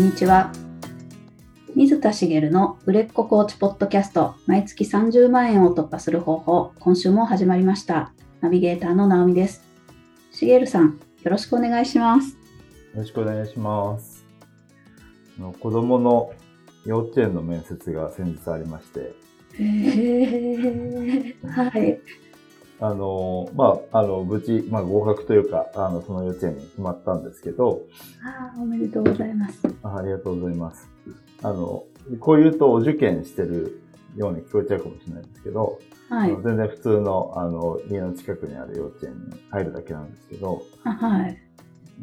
んにちは。水田茂の売れっ子コーチポッドキャスト、毎月30万円を突破する方法、今週も始まりました。ナビゲーターの直美です。茂さん、よろしくお願いします。よろしくお願いします。子供の幼稚園の面接が先日ありまして、へーはい。あの、まあ、あの、無事、まあ、合格というか、あの、その幼稚園に決まったんですけど、あーおめでとうございます。あありがとうございます。あの、こう言うとお受験してるように聞こえちゃうかもしれないんですけど、はい。全然普通の、あの、家の近くにある幼稚園に入るだけなんですけど、あはい。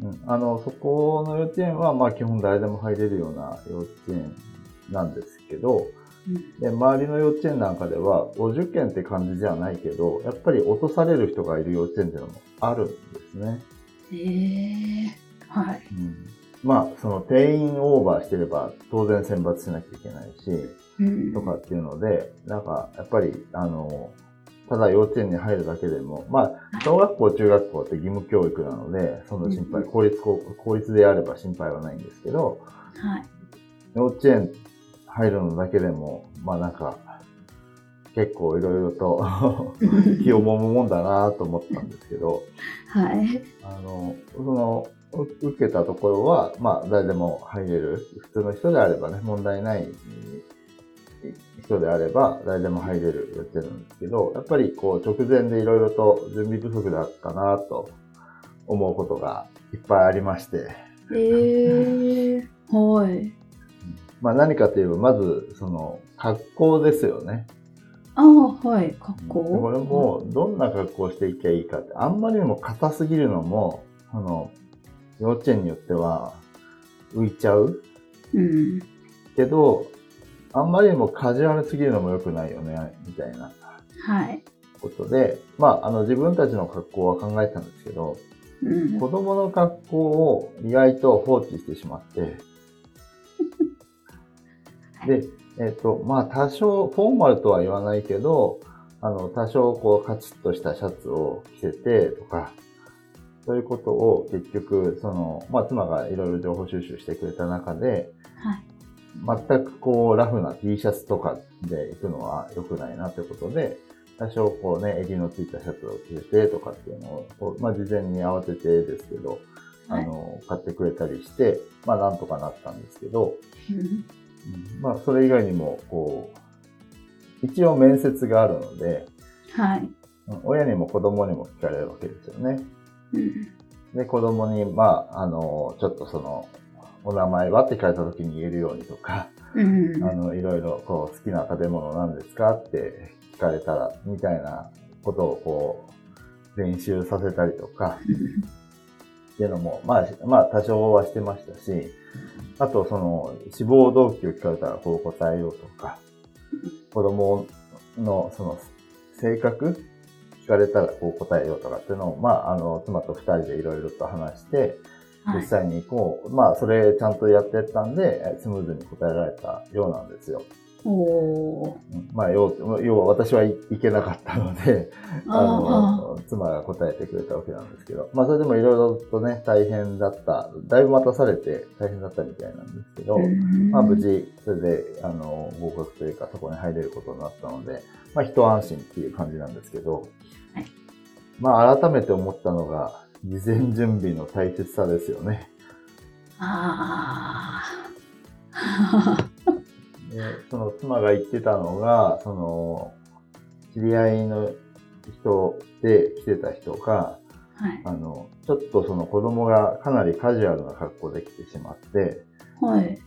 うん、あの、そこの幼稚園は、まあ基本誰でも入れるような幼稚園なんですけど、うんで、周りの幼稚園なんかでは、お受験って感じじゃないけど、やっぱり落とされる人がいる幼稚園っていうのもあるんですね。へーはい。うん、まあ、その定員オーバーしてれば当然選抜しなきゃいけないし、うんとかっていうので、なんか、やっぱり、あの、ただ幼稚園に入るだけでも、まあ、小学校、中学校って義務教育なので、その心配、うん公立校、公立であれば心配はないんですけど、はい。幼稚園入るのだけでも、まあなんか、結構いろいろと 気を揉むもんだなと思ったんですけど、はい。あの、その、う受けたところは、まあ誰でも入れる。普通の人であればね、問題ない人であれば誰でも入れる幼稚園なんですけど、やっぱりこう直前でいろいろと準備不足だったなと思うことがいっぱいありまして、えー、はい。まあ何かというと、まず、その、格好ですよね。ああ、はい。格好？これも、どんな格好をしていけばいいかって、あんまりにも硬すぎるのも、あの、幼稚園によっては浮いちゃううん。けど、あんまりにもカジュアルすぎるのも良くないよね、みたいなはい。ことで、まあ、あの、自分たちの格好は考えたんですけど、うん。子供の格好を意外と放置してしまって、で、えっ、と、まあ多少フォーマルとは言わないけど、あの、多少こうカチッとしたシャツを着せてとか、そういうことを結局、その、まあ妻がいろいろ情報収集してくれた中で、はい。全くこうラフな T シャツとかで行くのは良くないなということで、多少こうね、襟のついたシャツを着せてとかっていうのを、まあ事前に慌ててですけど、あの、買ってくれたりして、まあなんとかなったんですけど、まあそれ以外にも、こう、一応面接があるので、はい。うん親にも子供にも聞かれるわけですよね。うん。で、子供に、まあ、あの、ちょっとその、お名前はって聞かれた時に言えるようにとか、うん。あの、いろいろ、こう、好きな食べ物なんですかって聞かれたら、みたいなことを、こう、練習させたりとか、っていうのも、まあ、まあ、多少はしてましたし、あと、その、志望動機を聞かれたら、こう答えようとか、子供の、その、性格聞かれたら、こう答えようとかっていうのを、まあ、あの、妻と二人でいろいろと話して、はい。実際にこう、まあ、それちゃんとやってったんで、えスムーズに答えられたようなんですよ。おまあ、要要は私はいいけなかったので、ああの、妻が答えてくれたわけなんですけど、まあ、それでもいろいろとね、大変だった、だいぶ待たされて大変だったみたいなんですけど、うん。まあ、無事、それで、あの、合格というか、そこに入れることになったので、まあ、一安心っていう感じなんですけど、はい。まあ、改めて思ったのが、事前準備の大切さですよね。あで、その妻が言ってたのが、その、知り合いの人で来てた人が、あ。はい。あの、ちょっとその子供がかなりカジュアルな格好できてしまって、はい。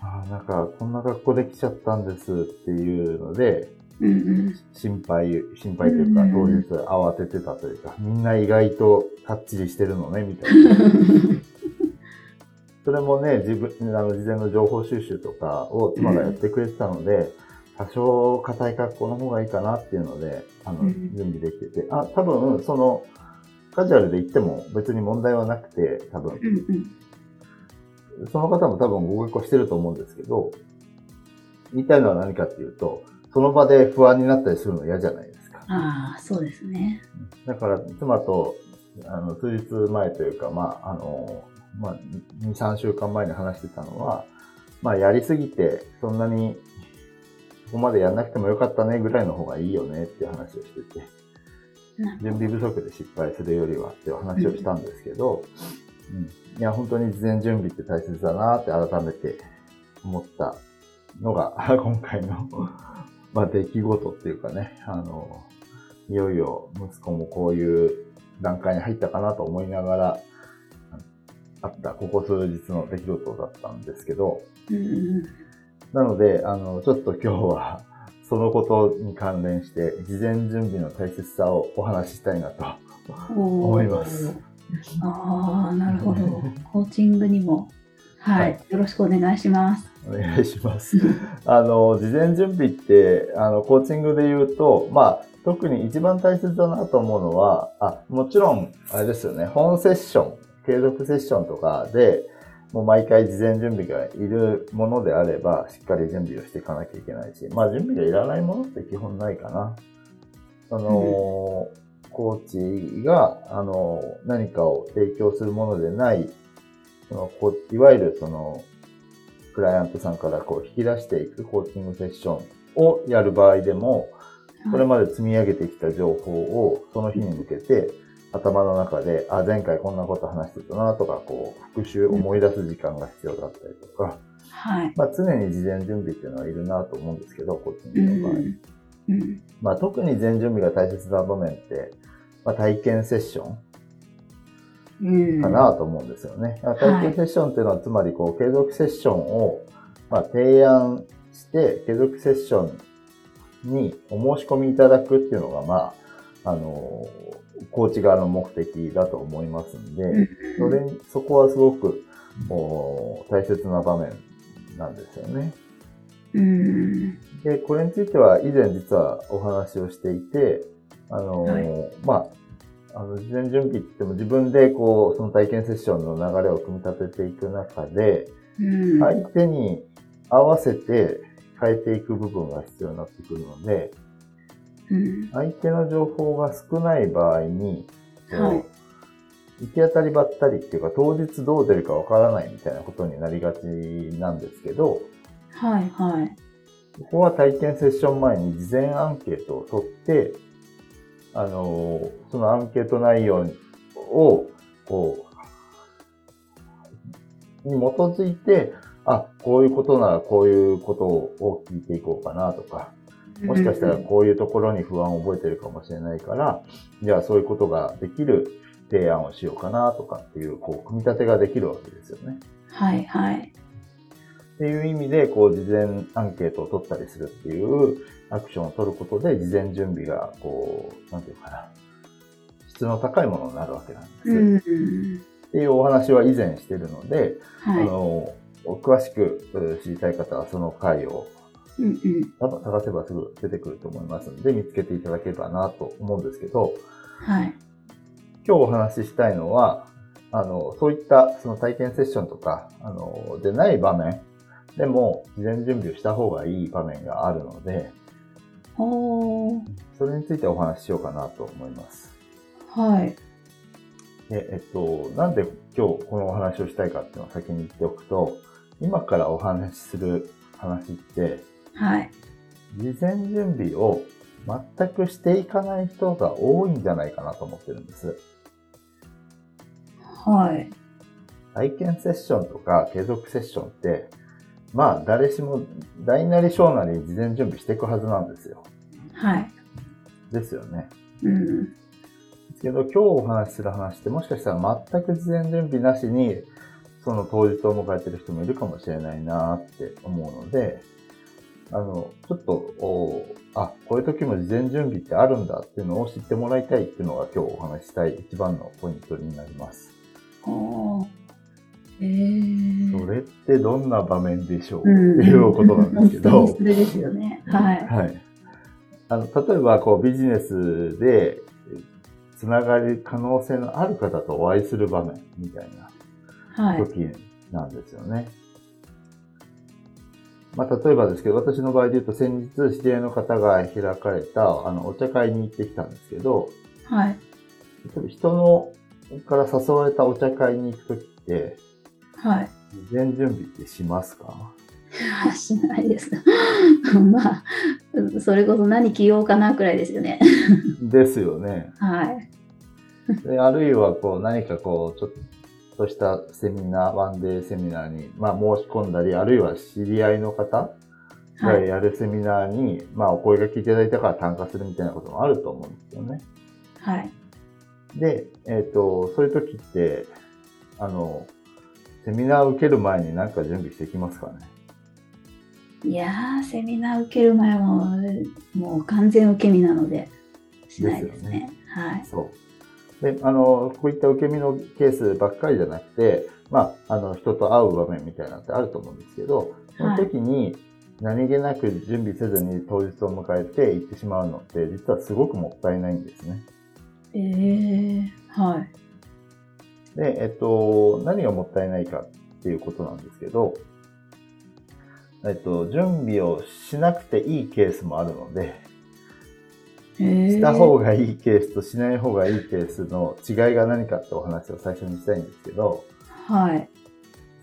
あーなんかこんな格好できちゃったんですっていうので、うんうん。心配、心配というか、うん当日慌ててたというか、みんな意外とかっちりしてるのね、みたいな。それもね、自分、あの、事前の情報収集とかを妻がやってくれてたので、多少硬い格好の方がいいかなっていうので、あの、うん準備できてて、あ、多分、その、カジュアルで行っても別に問題はなくて、多分、うんうん。その方も多分合格はしてると思うんですけど、言いたいのは何かっていうと、その場で不安になったりするの嫌じゃないですか。ああ、そうですね。だから、妻と、あの、数日前というか、まあ、あの、まあ、2、3週間前に話してたのは、まあ、やりすぎて、そんなに、ここまでやんなくてもよかったねぐらいの方がいいよねっていう話をしてて、準備不足で失敗するよりはっていう話をしたんですけど、うん、いや、本当に事前準備って大切だなって改めて思ったのが、今回の まあ、出来事っていうかね、あの、いよいよ息子もこういう段階に入ったかなと思いながら、あったここ数日の出来事だったんですけど、うん、なので、あの、ちょっと今日は そのことに関連して、事前準備の大切さをお話ししたいなと思います。ああ、なるほど。コーチングにも、はい、はい、よろしくお願いします。お願いします。あの、事前準備って、あの、コーチングで言うと、まあ、特に一番大切だなと思うのは、あ、もちろん、あれですよね、本セッション、継続セッションとかで、もう毎回事前準備がいるものであれば、しっかり準備をしていかなきゃいけないし、まあ準備がいらないものって基本ないかな。あの、うん、コーチが、あの、何かを提供するものでない、その、いわゆるその、クライアントさんからこう引き出していくコーチングセッションをやる場合でも、これまで積み上げてきた情報をその日に向けて頭の中で、あ、前回こんなこと話してたなとか、こう、復習思い出す時間が必要だったりとか、はい。まあ常に事前準備っていうのはいるなと思うんですけど、コーチングの場合。うん、まあ特に前準備が大切な場面って、まあ体験セッションかなと思うんですよね。うん、体験セッションっていうのは、つまりこう、継続セッションを、まあ提案して、継続セッションにお申し込みいただくっていうのが、まあ、あの、コーチ側の目的だと思いますんで、それに、そこはすごく、大切な場面なんですよね。で、これについては以前実はお話をしていて、あの、はい、まあ、あの、事前準備って言っても自分でこう、その体験セッションの流れを組み立てていく中で、相手に合わせて変えていく部分が必要になってくるので、うん、相手の情報が少ない場合に、はい、行き当たりばったりっていうか、当日どう出るかわからないみたいなことになりがちなんですけど、はいはい。ここは体験セッション前に事前アンケートを取って、あの、そのアンケート内容を、こう、に基づいて、あ、こういうことならこういうことを聞いていこうかなとか、もしかしたらこういうところに不安を覚えてるかもしれないから、じゃあそういうことができる提案をしようかなとかっていう、こう、組み立てができるわけですよね。はいはい。っていう意味で、こう、事前アンケートを取ったりするっていうアクションを取ることで、事前準備が、こう、なんていうかな、質の高いものになるわけなんです。うん、っていうお話は以前してるので、はい、あの、詳しく知りたい方はその回を探せばすぐ出てくると思いますので、見つけていただければなと思うんですけど、はい。今日お話ししたいのは、あの、そういったその体験セッションとか、あの、でない場面でも事前準備をした方がいい場面があるので、それについてお話ししようかなと思います。はい。で、えっと、なんで今日このお話をしたいかっていうのを先に言っておくと、今からお話しする話って、はい。事前準備を全くしていかない人が多いんじゃないかなと思ってるんです。はい。体験セッションとか継続セッションって、まあ誰しも大なり小なり事前準備していくはずなんですよ。はい。ですよね。うん。ですけど今日お話しする話ってもしかしたら全く事前準備なしにその当日を迎えてる人もいるかもしれないなって思うので、あの、ちょっと、おあ、こういう時も事前準備ってあるんだっていうのを知ってもらいたいっていうのが今日お話ししたい一番のポイントになります。あえー、それってどんな場面でしょう、うん、っていうことなんですけど。それですよね。はい。はい。あの、例えば、こう、ビジネスで、つながる可能性のある方とお会いする場面みたいな時なんですよね。はいまあ、例えばですけど、私の場合で言うと、先日、知り合いの方が開かれた、あの、お茶会に行ってきたんですけど、はい。人の、から誘われたお茶会に行くときって、はい。事前準備ってしますか？しないです。まあ、それこそ何着ようかなくらいですよね。ですよね。はい。であるいはこう何かこう、ちょっとしたセミナー、ワンデーセミナーに、まあ、申し込んだり、あるいは知り合いの方がはい。やるセミナーに、まあ、お声掛けいただいたから参加するみたいなこともあると思うんですよね。はい。で、えっ、と、そういう時って、あの、セミナーを受ける前に何か準備してきますかね？いやー、セミナー受ける前も、もう完全受け身なので、しないですね。ですはい。そう。で、あの、こういった受け身のケースばっかりじゃなくて、まあ、あの、人と会う場面みたいなのってあると思うんですけど、その時に何気なく準備せずに当日を迎えて行ってしまうのって、実はすごくもったいないんですね。えー、はい。で、えっと、何がもったいないかっていうことなんですけど、えっと、準備をしなくていいケースもあるので、えー、した方がいいケースとしない方がいいケースの違いが何かってお話を最初にしたいんですけど、はい。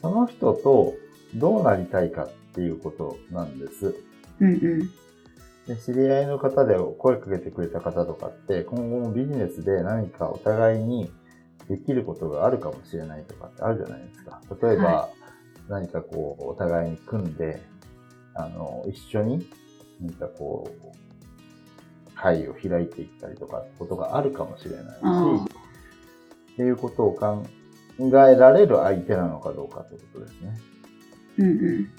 その人とどうなりたいかっていうことなんです。うんうん。で知り合いの方で声かけてくれた方とかって、今後もビジネスで何かお互いにできることがあるかもしれないとかってあるじゃないですか。例えば、は何かこう、お互いに組んで、あの、一緒に何かこう、会を開いていったりとかってことがあるかもしれないし、あっていうことを考えられる相手なのかどうかってことですね。うんうん。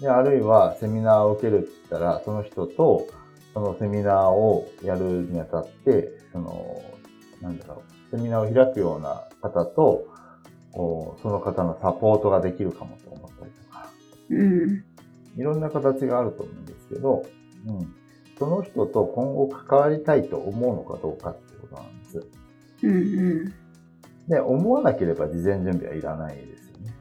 で、あるいはセミナーを受けるって言ったら、その人と、そのセミナーをやるにあたって、その、なんだろう、セミナーを開くような方と、こうその方のサポートができるかもと思ったりとか、うん。いろんな形があると思うんですけど、うん。その人と今後関わりたいと思うのかどうかっていうことなんです。うんうん。で、思わなければ事前準備はいらないですよね。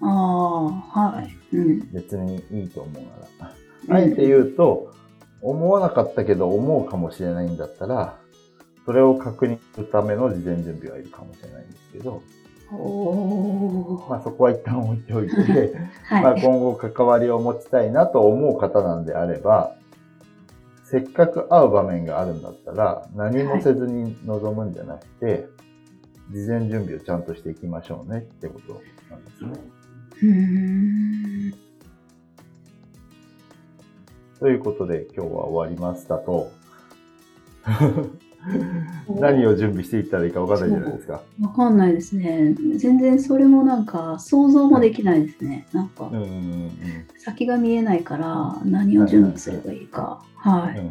ああ、はい。うん。別にいいと思うなら。あえて言うと、思わなかったけど思うかもしれないんだったら、それを確認するための事前準備はいるかもしれないんですけど、おーまあそこは一旦置いておいて、はい。まあ今後関わりを持ちたいなと思う方なんであれば、せっかく会う場面があるんだったら、何もせずに臨むんじゃなくて、事前準備をちゃんとしていきましょうねってことなんですね。うーん。ということで今日は終わりましたと、何を準備していったらいいか分かんないじゃないですか。わかんないですね。全然それもなんか想像もできないですね。なんか先が見えないから何を準備すればいいか。はい。うん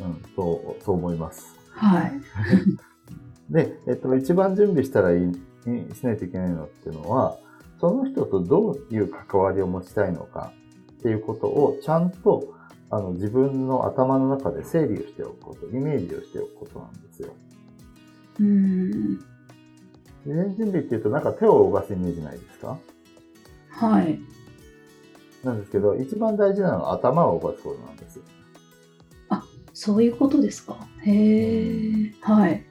うんそう、そう思います。はい。で、えっと、一番準備したらいい、しないといけないのっていうのは、その人とどういう関わりを持ちたいのかっていうことをちゃんとあの自分の頭の中で整理をしておくこと、イメージをしておくことなんですよ。うーん。事前準備っていうとなんか手を動かすイメージないですか？はい。なんですけど、一番大事なのは頭を動かすことなんですよ。そういうことですか？へえ。はい。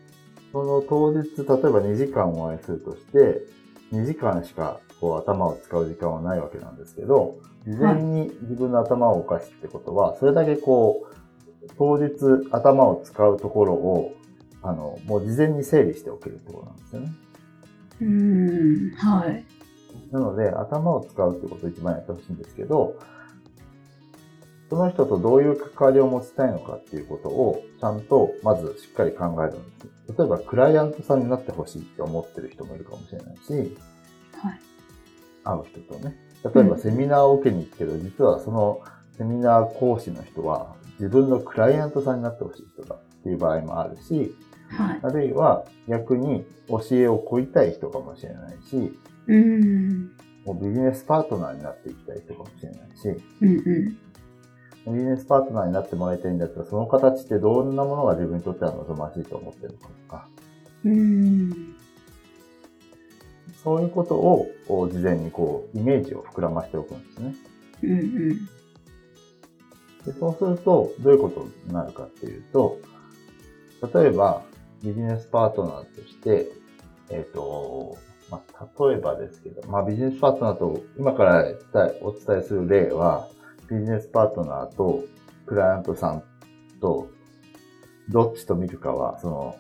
その当日、例えば2時間お会いするとして、2時間しかこう頭を使う時間はないわけなんですけど、事前に自分の頭を動かすってことは、それだけこう、当日頭を使うところを、あの、もう事前に整理しておけるってことなんですよね。うーん。はい。なので、頭を使うってことを一番やってほしいんですけど、その人とどういう関わりを持ちたいのかっていうことを、ちゃんとまずしっかり考えるんです。例えば、クライアントさんになってほしいって思ってる人もいるかもしれないし、はい。会う人とね。例えば、セミナーを受けに行くけど、実はそのセミナー講師の人は、自分のクライアントさんになってほしい人だっていう場合もあるし、はい。あるいは逆に教えを請いたい人かもしれないし、うーん。もうビジネスパートナーになっていきたい人かもしれないし、うんうん。ビジネスパートナーになってもらいたいんだったら、その形ってどんなものが自分にとっては望ましいと思ってるのかとか、うーん。そういうことを事前にこうイメージを膨らましておくんですね。うんうん。でそうすると、どういうことになるかっていうと、例えば、ビジネスパートナーとして、えっ、と、まあ、例えばですけど、まあ、ビジネスパートナーと、今から伝えお伝えする例は、ビジネスパートナーとクライアントさんと、どっちと見るかは、その、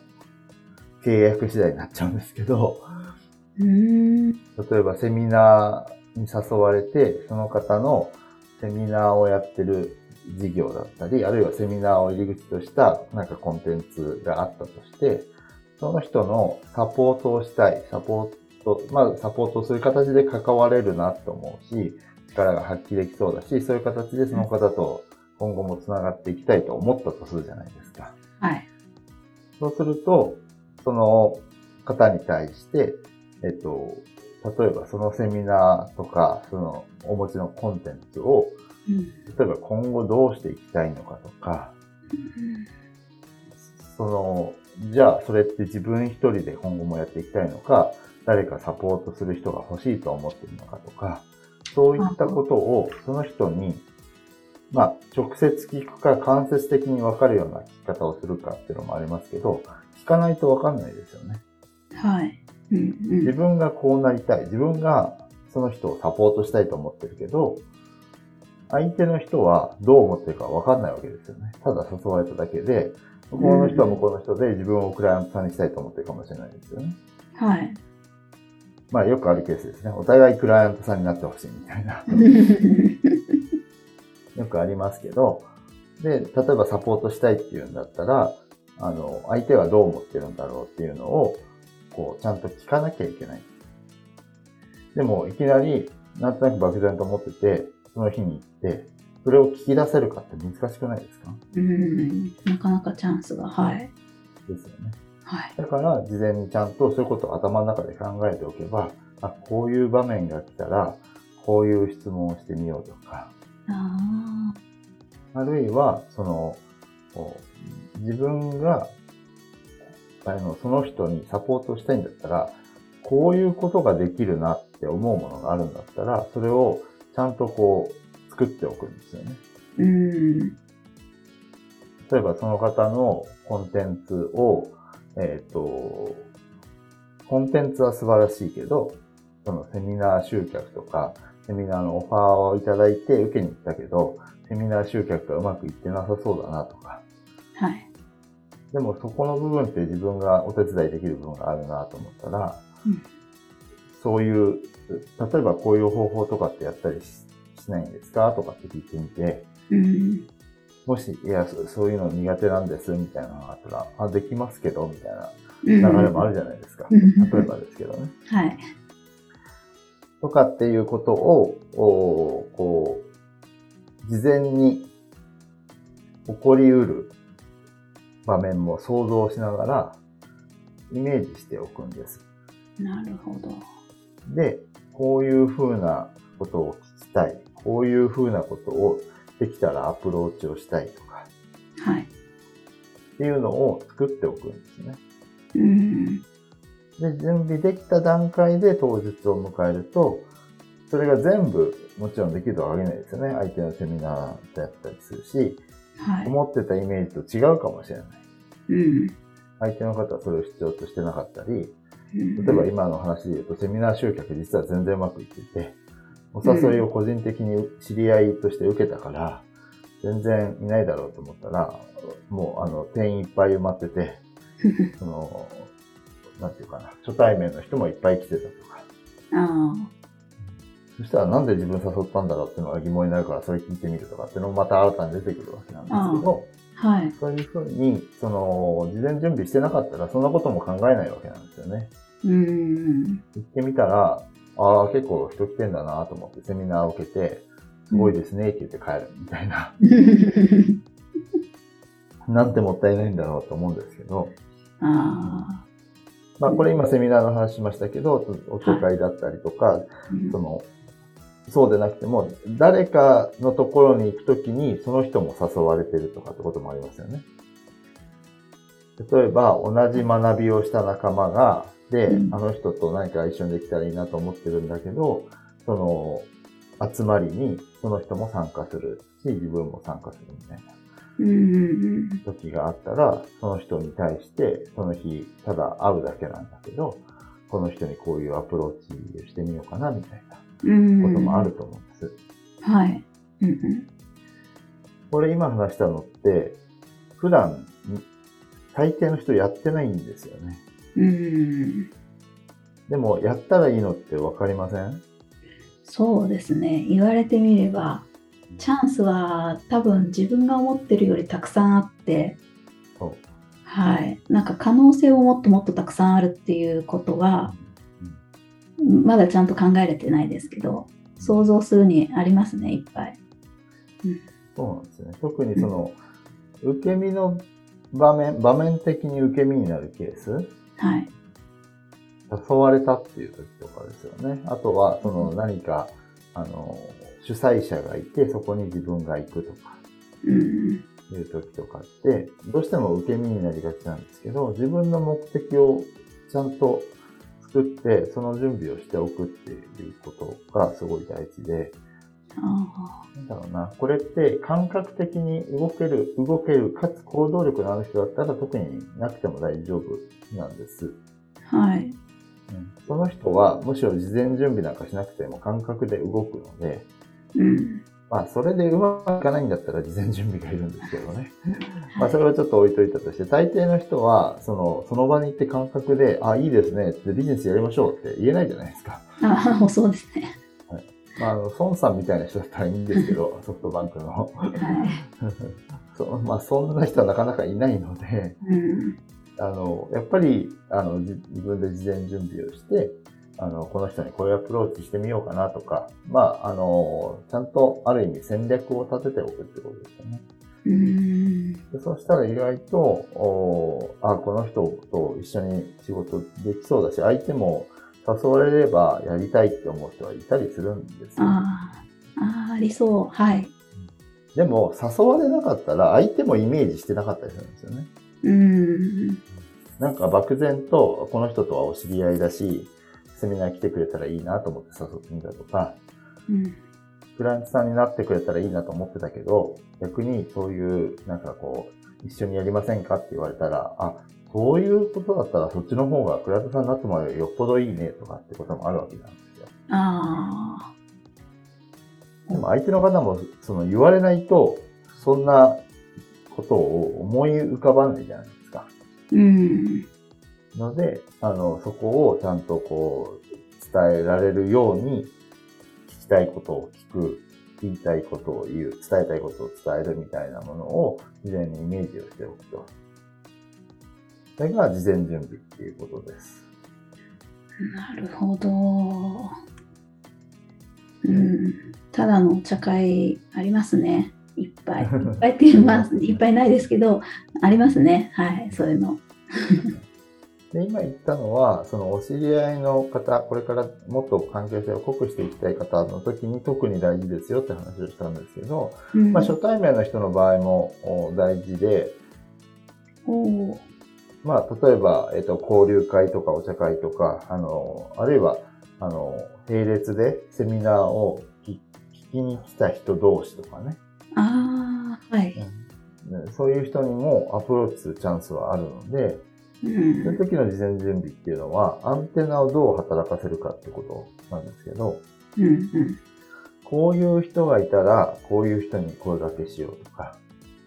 契約次第になっちゃうんですけど、うん。例えばセミナーに誘われて、その方のセミナーをやってる事業だったり、あるいはセミナーを入り口としたなんかコンテンツがあったとして、その人のサポートをしたい、サポート、まあサポートする形で関われるなと思うし、力が発揮できそうだし、そういう形でその方と今後もつながっていきたいと思ったとするじゃないですか。はい。そうすると、その方に対して、えっと、例えばそのセミナーとか、そのお持ちのコンテンツを、うん。例えば今後どうしていきたいのかとか、その、じゃあそれって自分一人で今後もやっていきたいのか、誰かサポートする人が欲しいと思っているのかとか、そういったことをその人に、まあ、直接聞くか間接的に分かるような聞き方をするかっていうのもありますけど、聞かないと分かんないですよね。はい。うん自分がこうなりたい。自分がその人をサポートしたいと思ってるけど、相手の人はどう思ってるか分かんないわけですよね。ただ誘われただけで、向こうの人は向こうの人で自分をクライアントさんにしたいと思ってるかもしれないですよね。うん。はい。まあよくあるケースですね。お互いクライアントさんになってほしいみたいな。よくありますけど、で、例えばサポートしたいっていうんだったら、あの、相手はどう思ってるんだろうっていうのを、こう、ちゃんと聞かなきゃいけない。でも、いきなり、なんとなく漠然と思ってて、その日に行って、それを聞き出せるかって難しくないですか？うん。なかなかチャンスが、はい。ですよね。はい。だから、事前にちゃんとそういうことを頭の中で考えておけば、あ、こういう場面が来たら、こういう質問をしてみようとか、ああるいは、その、自分が、あの、その人にサポートしたいんだったら、こういうことができるなって思うものがあるんだったら、それをちゃんとこう、作っておくんですよね。あ。うん。例えばその方のコンテンツを、えっ、と、コンテンツは素晴らしいけど、そのセミナー集客とか、セミナーのオファーをいただいて受けに行ったけど、セミナー集客がうまくいってなさそうだなとか、はい。でもそこの部分って自分がお手伝いできる部分があるなと思ったら、うんそういう、例えばこういう方法とかってやったりししないんですかとかって聞いてみて、うん。もし、いやそ、そういうの苦手なんですみたいなのがあったら、あ、できますけど、みたいなうん流れもあるじゃないですか。うん例えばですけどね。はい。とかっていうことを、おこう、事前に起こりうる場面も想像しながら、イメージしておくんです。なるほど。で、こういうふうなことを聞きたい。こういうふうなことをできたらアプローチをしたいとか、はい。っていうのを作っておくんですね。うん。で、準備できた段階で当日を迎えると、それが全部もちろんできるとは限らないですよね。相手のセミナーだったりするし、はい。思ってたイメージと違うかもしれない。うん。相手の方はそれを必要としてなかったり、例例えば今の話で言うと、セミナー集客実は全然うまくいってて、お誘いを個人的に知り合いとして受けたから、全然いないだろうと思ったら、もうあの、定員いっぱい埋まってて、その、なんていうかな、初対面の人もいっぱい来てたとか、あそしたらなんで自分誘ったんだろうっていうのが疑問になるから、それ聞いてみるとかっていうのもまた新たに出てくるわけなんですけど、あ。はい。そういうふうに、その、事前準備してなかったら、そんなことも考えないわけなんですよね。うん。行ってみたら、ああ、結構人来てんだなと思ってセミナーを受けて、すごいですねって言って帰るみたいな、なんてもったいないんだろうと思うんですけど、あまあこれ今セミナーの話しましたけど、お教会だったりとか、あ。その、そうでなくても、誰かのところに行くときにその人も誘われてるとかってこともありますよね。例えば、同じ学びをした仲間が、で、うんあの人と何か一緒にできたらいいなと思ってるんだけど、その、集まりにその人も参加するし、自分も参加するみたいな時があったら、その人に対して、その日、ただ会うだけなんだけど、この人にこういうアプローチをしてみようかなみたいなうん。こともあると思うんです。はい。うんうん。これ今話したのって、普段、大抵の人やってないんですよね。うん。でも、やったらいいのってわかりません？そうですね。言われてみれば、チャンスは多分自分が思ってるよりたくさんあって。はい。なんか可能性をもっともっとたくさんあるっていうことは、まだちゃんと考えれてないですけど、想像するにありますね、いっぱい。そうなんですね。特にその、受け身の場面、場面的に受け身になるケース、はい。誘われたっていう時とかですよね。あとは、その何か、あの、主催者がいて、そこに自分が行くとか、うん。いう時とかって、どうしても受け身になりがちなんですけど、自分の目的をちゃんと作って、その準備をしておくっていうことがすごい大事で、あなんだろうな、これって感覚的に動ける、動ける、かつ行動力のある人だったら特になくても大丈夫なんです。あ。はい。うんその人はむしろ事前準備なんかしなくても感覚で動くので、うん。まあそれでうまくいかないんだったら事前準備がいるんですけどね。まあそれはちょっと置いといたとして、大抵の人は、その、その場に行って感覚で、あ、いいですねってビジネスやりましょうって言えないじゃないですか。ああ、そうですね。まあ、あの、孫さんみたいな人だったらいいんですけど、ソフトバンクの。はい。そうまあそんな人はなかなかいないので、うん。あの、やっぱり、あの、じ自分で事前準備をして、あの、この人にこういうアプローチしてみようかなとか、まあ、あの、ちゃんとある意味戦略を立てておくってことですよね。うそうしたら意外と、おあ、この人と一緒に仕事できそうだし、相手も誘われればやりたいって思う人はいたりするんですよ。ああ。ああ、ありそう。はい。でも、誘われなかったら相手もイメージしてなかったりするんですよね。うん。なんか漠然と、この人とはお知り合いだし、セミナー来てくれたらいいなと思って誘ってみたとか、うん。クラントさんになってくれたらいいなと思ってたけど、逆にそういう、なんかこう、一緒にやりませんかって言われたら、あ、そういうことだったらそっちの方がクライアントさんになってもらうよりよっぽどいいねとかってこともあるわけなんですよ。ああ。でも相手の方も、その言われないと、そんなことを思い浮かばないじゃないですか。うん。ので、あの、そこをちゃんとこう、伝えられるように、聞きたいことを聞く、言いたいことを言う、伝えたいことを伝えるみたいなものを、事前にイメージをしておくと。それが事前準備っていうことです。なるほど。うん。ただのお茶会ありますね。いっぱい。いっぱいっていう、まあ、いっぱいないですけど、ありますね。はい。そういうの。で、今言ったのは、そのお知り合いの方、これからもっと関係性を濃くしていきたい方の時に特に大事ですよって話をしたんですけど、うん、まあ初対面の人の場合もお大事で、まあ、例えば、えっ、と、交流会とかお茶会とか、あの、あるいは、あの、並列でセミナーを聞聞きに来た人同士とかね、ああ、はい。ねそういう人にもアプローチするチャンスはあるので、う。そういうん時の事前準備っていうのは、アンテナをどう働かせるかってことなんですけど、うんうん。こういう人がいたら、こういう人に声掛けしようとか、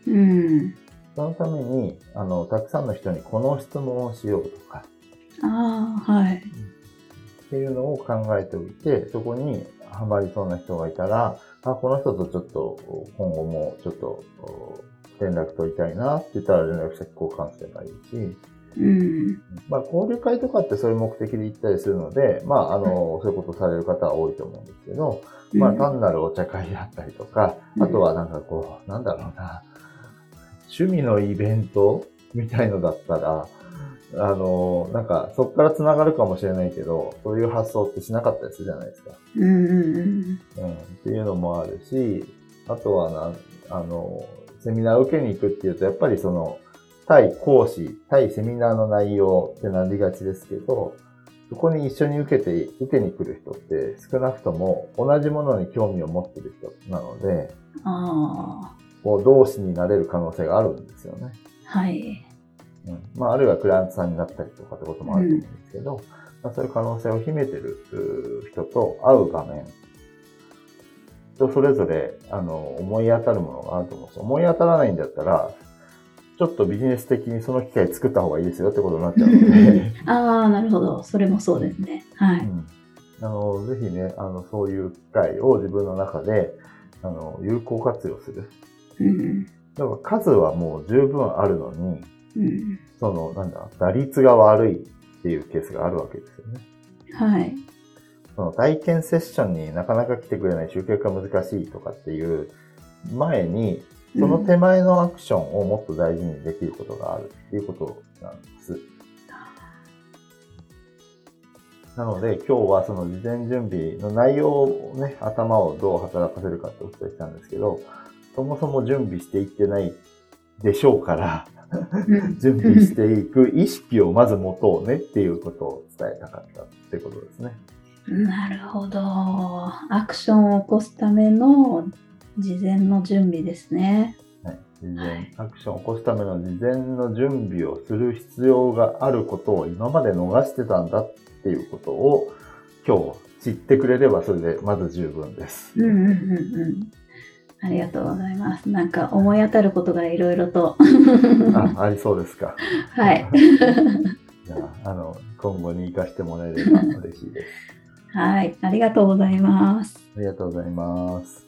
うん。そのために、あの、たくさんの人にこの質問をしようとか、ああ、はい。っていうのを考えておいて、そこにハマりそうな人がいたら、あ、この人とちょっと今後もちょっとお連絡取りたいなって言ったら連絡先交換すればいいし、うん。まあ交流会とかってそういう目的で行ったりするので、まああの、そういうことされる方は多いと思うんですけど、まあ単なるお茶会だったりとか、うんあとはなんかこう、なんだろうな、趣味のイベントみたいのだったら、あの、なんか、そこから繋がるかもしれないけど、そういう発想ってしなかったりするじゃないですか。うん。っていうのもあるし、あとはな、あの、セミナー受けに行くっていうと、やっぱりその、対講師、対セミナーの内容ってなりがちですけど、そこに一緒に受けて、受けに来る人って少なくとも同じものに興味を持ってる人なので、あこう同志になれる可能性があるんですよね。あ、はい。うんまあ、あるいはクライアントさんになったりとかってこともあると思うんですけど、まあ、そういう可能性を秘めてる人と会う場面人それぞれ、あの、思い当たるものがあると思うんですよ。思い当たらないんだったら、ちょっとビジネス的にその機会作った方がいいですよってことになっちゃうので。ああ、なるほど。それもそうですね。はい。うん、あの、ぜひね、あの、そういう機会を自分の中で、あの、有効活用する。うん。だから数はもう十分あるのに、うん、その、なんだ、打率が悪いっていうケースがあるわけですよね。はい。その体験セッションになかなか来てくれない集客が難しいとかっていう前に、その手前のアクションをもっと大事にできることがあるっていうことなんです。なので今日はその事前準備の内容をね、頭をどう働かせるかってお伝えしたんですけど、そもそも準備していってないでしょうから準備していく意識をまず持とうねっていうことを伝えたかったってことですね。なるほど。アクションを起こすための事前の準備ですね。はい、事前、はい、アクションを起こすための事前の準備をする必要があることを今まで逃してたんだっていうことを今日知ってくれればそれでまず十分です。うんうんうんうん。ありがとうございます。なんか思い当たることがいろいろとあ。ありそうですか。はい。じゃあ、あの、今後に生かしてもらえれば嬉しいです。はい、ありがとうございます。ありがとうございます。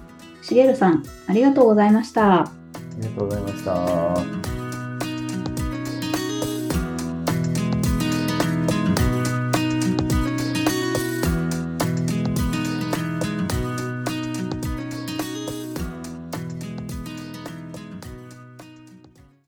しげるさん、ありがとうございました。ありがとうございました。